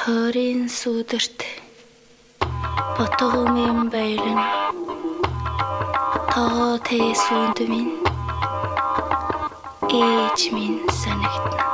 тойрын сүдэрт ботгоомын байлын тоо тэсүнд минь ээж минь санагтна.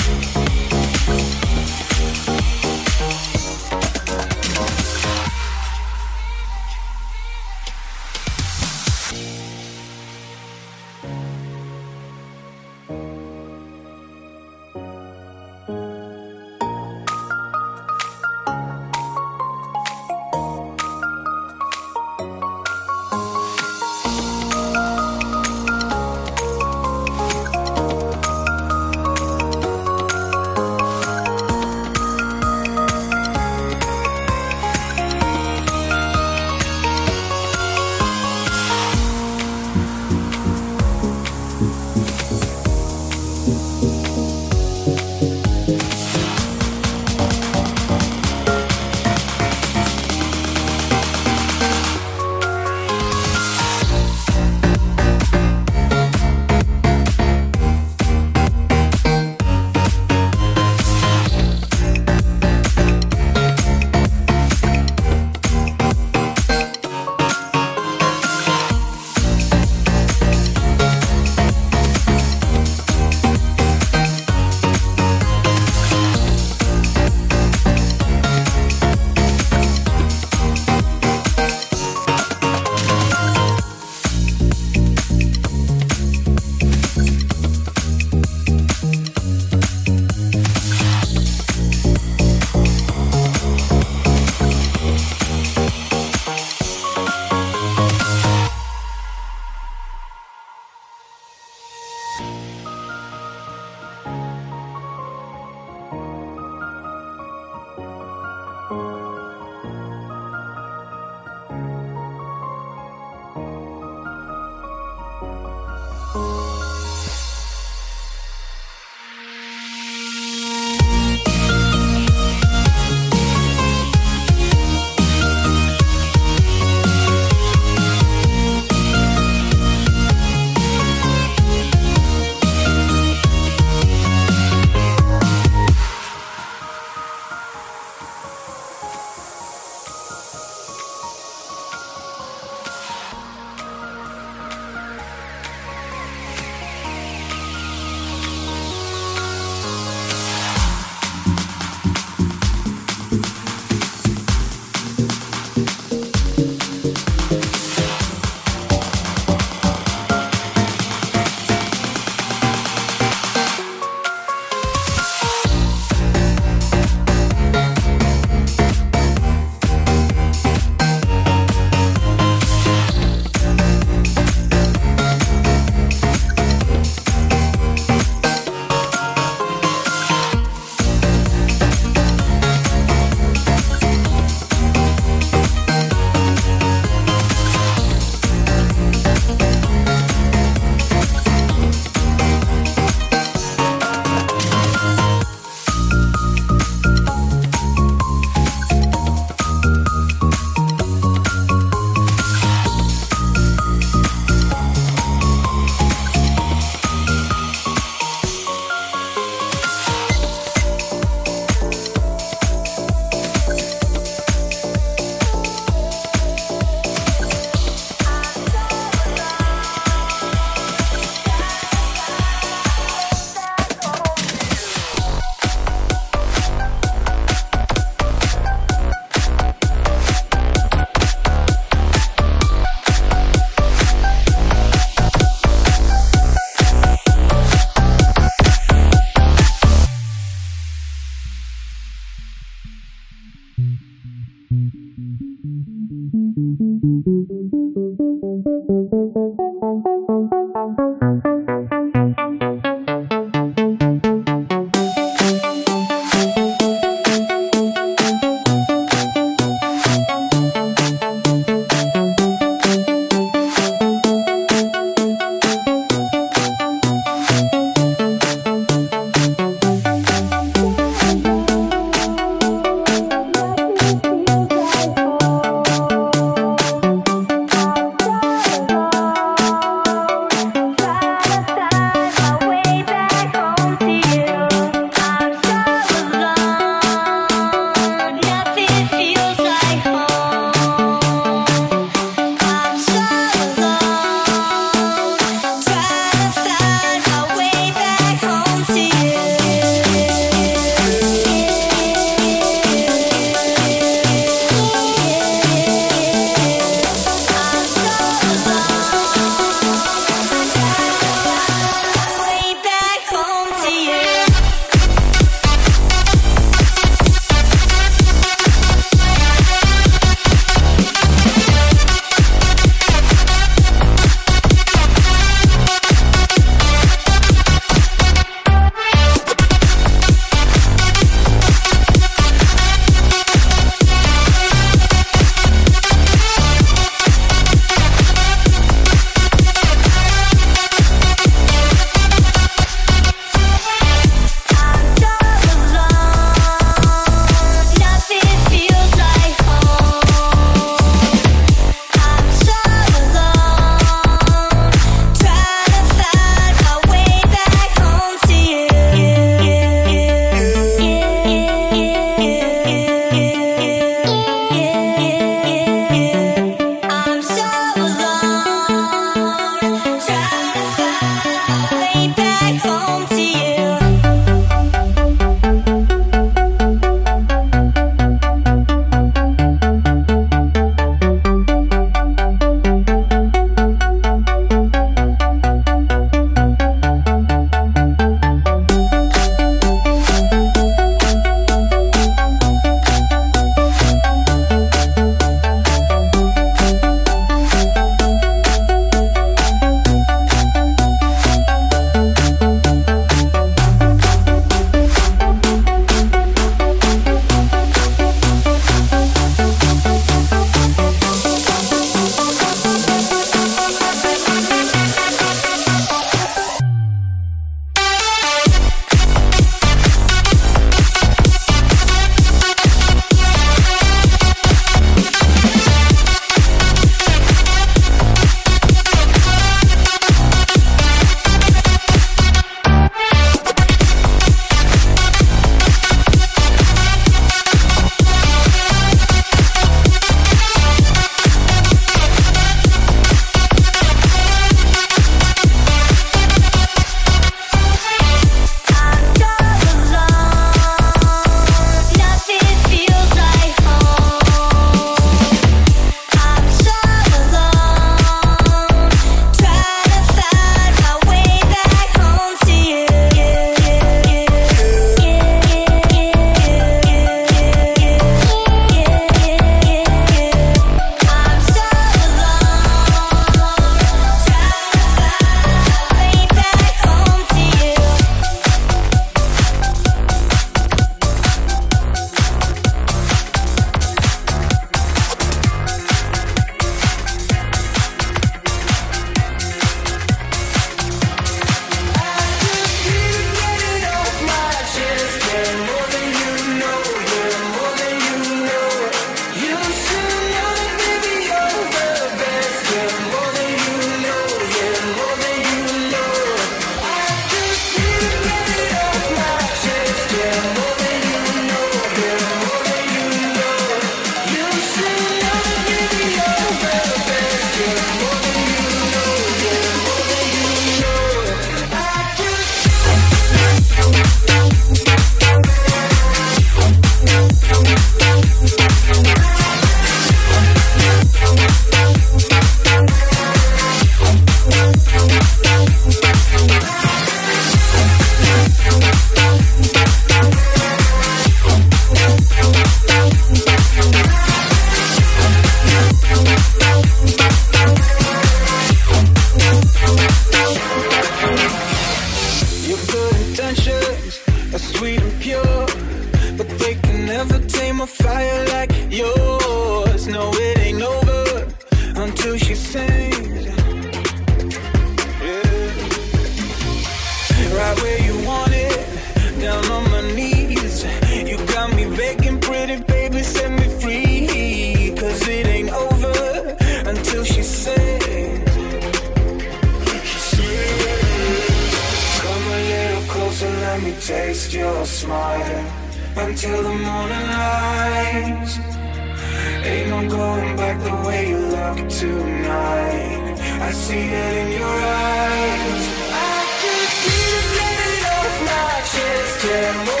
going back the way you look tonight. I see it in your eyes. I just need a little off my chest. Yeah.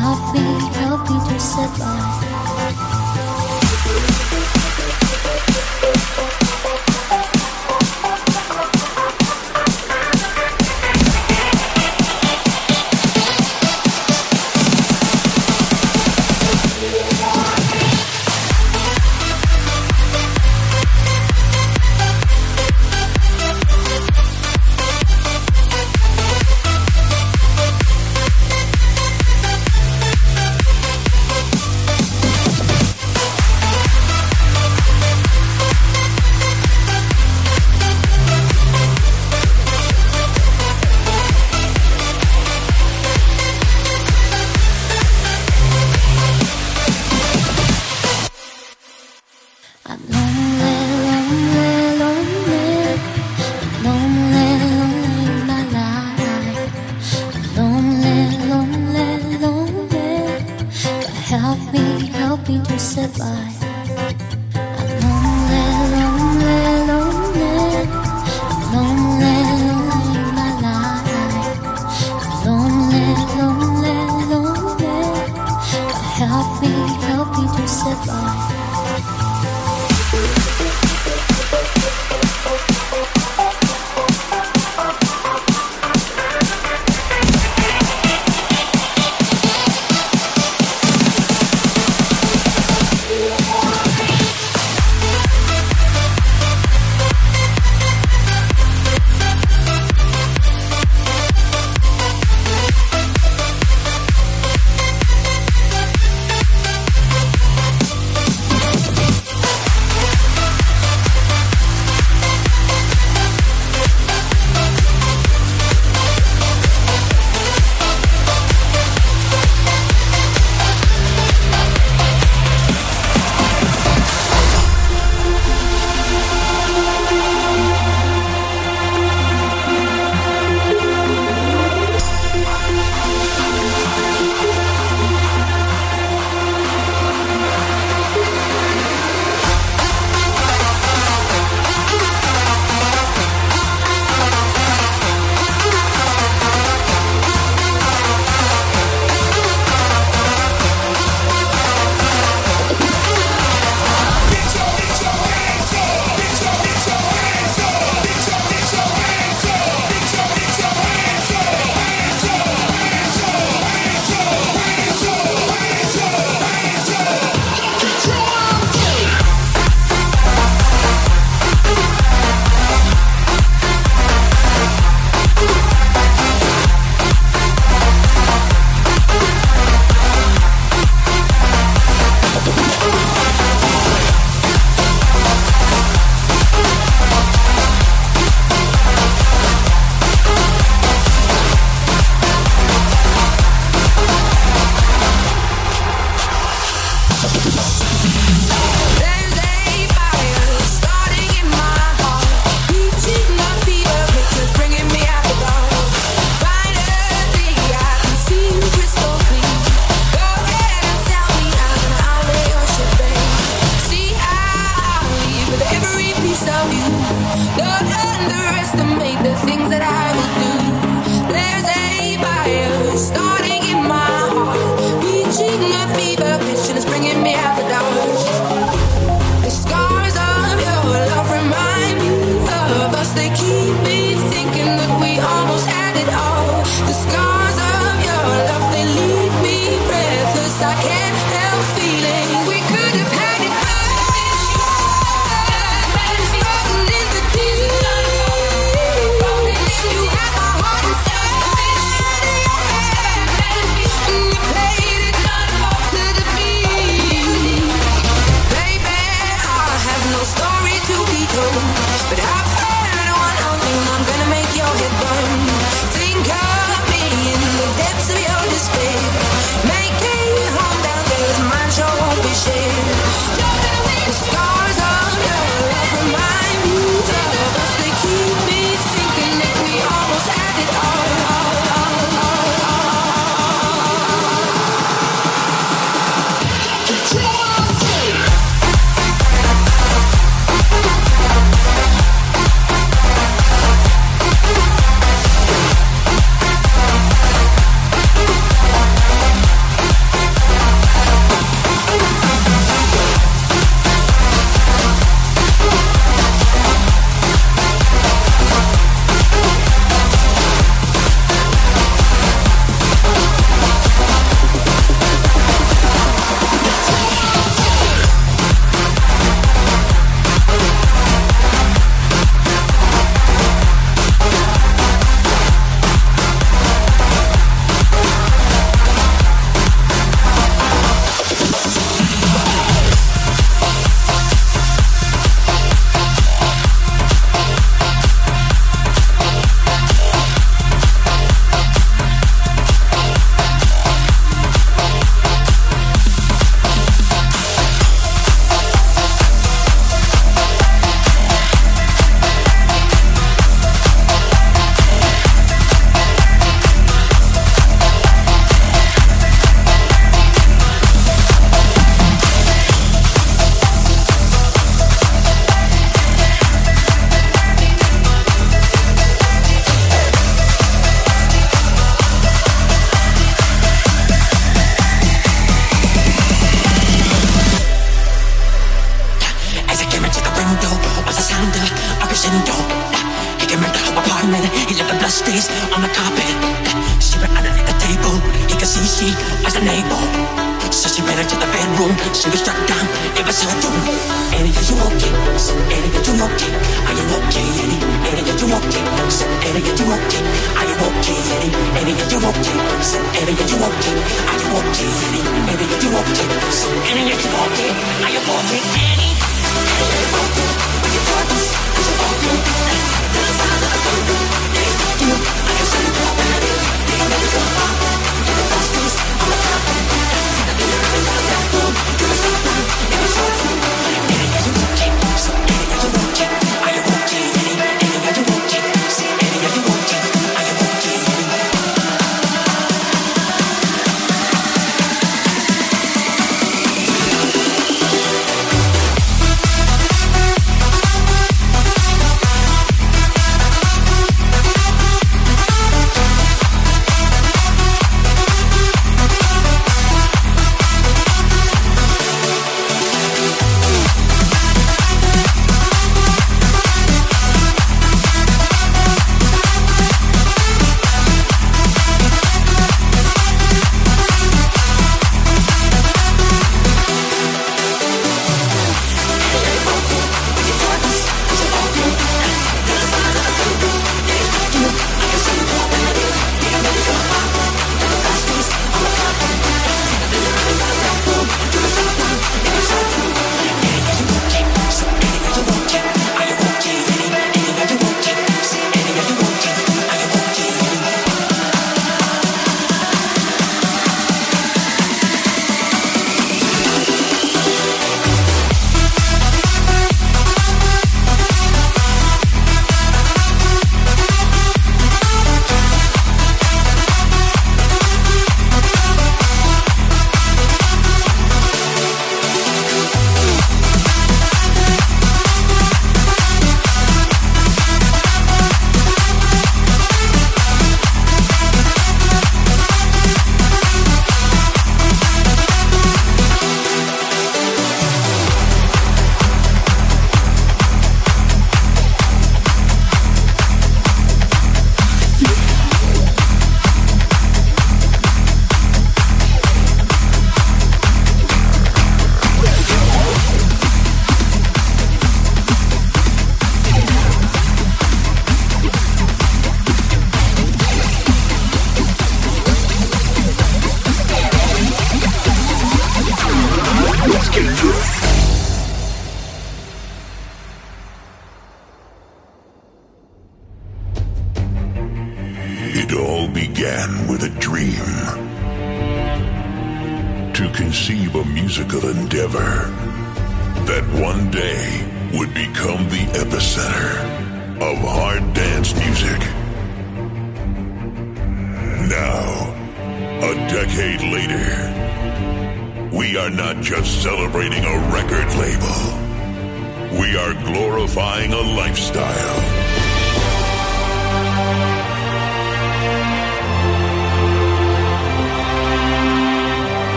Help me, help me to survive.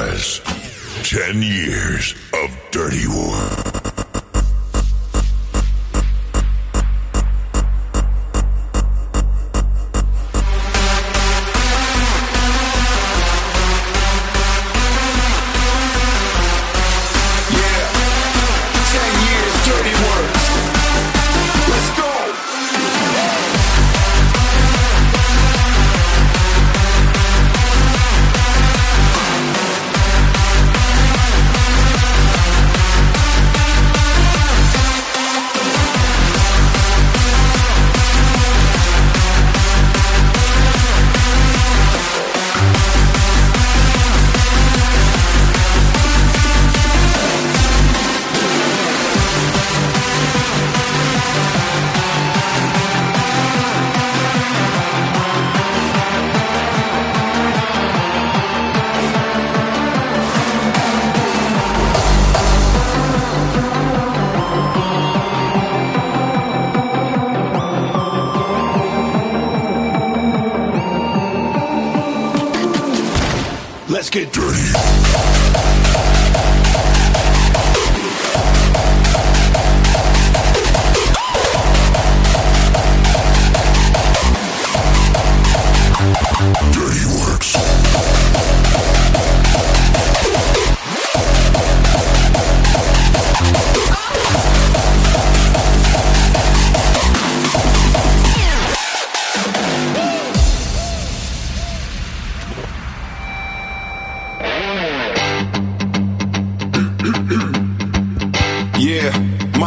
was 10 years of dirty war.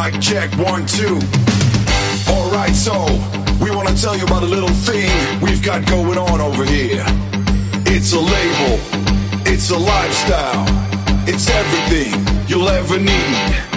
Mic check, one, two. Alright, so we want to tell you about a little thing we've got going on over here. It's a label, it's a lifestyle, it's everything you'll ever need.